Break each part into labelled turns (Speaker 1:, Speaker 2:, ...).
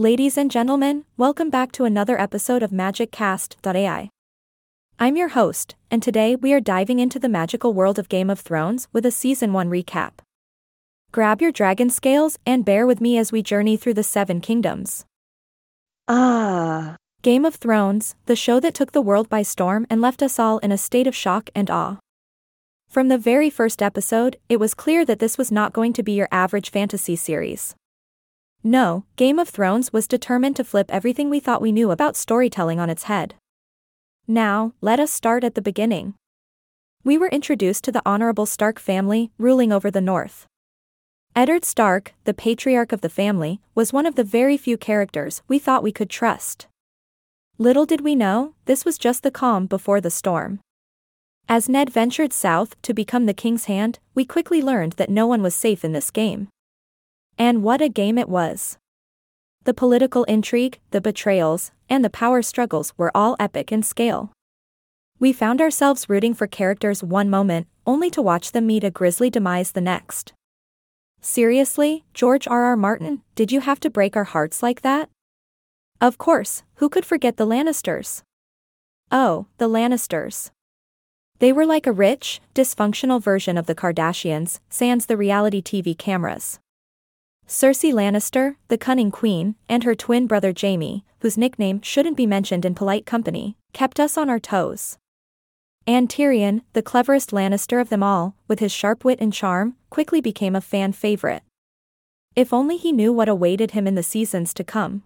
Speaker 1: Ladies and gentlemen, welcome back to another episode of MagicCast.ai. I'm your host, and today we are diving into the magical world of Game of Thrones with a Season 1 recap. Grab your dragon scales and bear with me as we journey through the Seven Kingdoms.
Speaker 2: Ah,
Speaker 1: Game of Thrones, the show that took the world by storm and left us all in a state of shock and awe. From the very first episode, it was clear that this was not going to be your average fantasy series. No, Game of Thrones was determined to flip everything we thought we knew about storytelling on its head. Now, let us start at the beginning. We were introduced to the Honorable Stark family, ruling over the North. Eddard Stark, the patriarch of the family, was one of the very few characters we thought we could trust. Little did we know, this was just the calm before the storm. As Ned ventured south to become the King's Hand, we quickly learned that no one was safe in this game. And what a game it was! The political intrigue, the betrayals, and the power struggles were all epic in scale. We found ourselves rooting for characters one moment, only to watch them meet a grisly demise the next. Seriously, George R. R. Martin, did you have to break our hearts like that? Of course, who could forget the Lannisters? Oh, the Lannisters. They were like a rich, dysfunctional version of the Kardashians, sans the reality TV cameras. Cersei Lannister, the cunning queen, and her twin brother Jaime, whose nickname shouldn't be mentioned in polite company, kept us on our toes. And Tyrion, the cleverest Lannister of them all, with his sharp wit and charm, quickly became a fan favorite. If only he knew what awaited him in the seasons to come.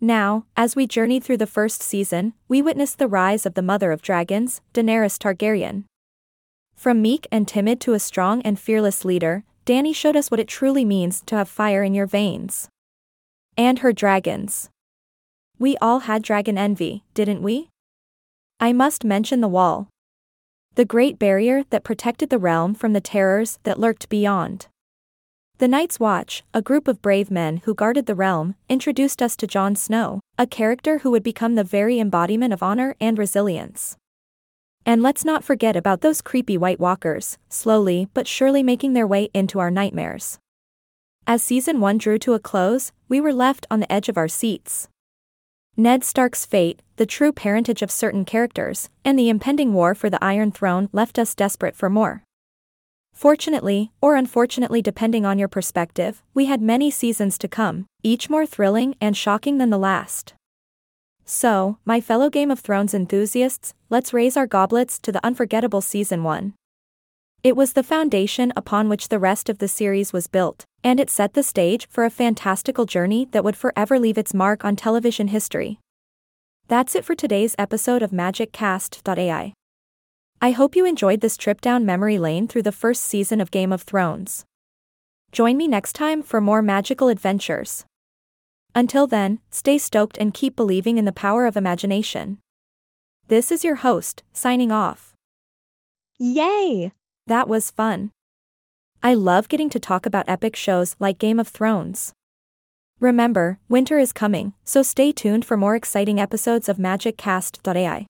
Speaker 1: Now, as we journeyed through the first season, we witnessed the rise of the mother of dragons, Daenerys Targaryen. From meek and timid to a strong and fearless leader, Dany showed us what it truly means to have fire in your veins. And her dragons. We all had dragon envy, didn't we? I must mention the wall. The great barrier that protected the realm from the terrors that lurked beyond. The Night's Watch, a group of brave men who guarded the realm, introduced us to Jon Snow, a character who would become the very embodiment of honor and resilience. And let's not forget about those creepy White Walkers, slowly but surely making their way into our nightmares. As season 1 drew to a close, we were left on the edge of our seats. Ned Stark's fate, the true parentage of certain characters, and the impending war for the Iron Throne left us desperate for more. Fortunately, or unfortunately depending on your perspective, we had many seasons to come, each more thrilling and shocking than the last. So, my fellow Game of Thrones enthusiasts, let's raise our goblets to the unforgettable Season 1. It was the foundation upon which the rest of the series was built, and it set the stage for a fantastical journey that would forever leave its mark on television history. That's it for today's episode of MagicCast.ai. I hope you enjoyed this trip down memory lane through the first season of Game of Thrones. Join me next time for more magical adventures. Until then, stay stoked and keep believing in the power of imagination. This is your host, signing off.
Speaker 2: yay!
Speaker 1: That was fun. I love getting to talk about epic shows like Game of Thrones. Remember, winter is coming, so stay tuned for more exciting episodes of MagicCast.ai.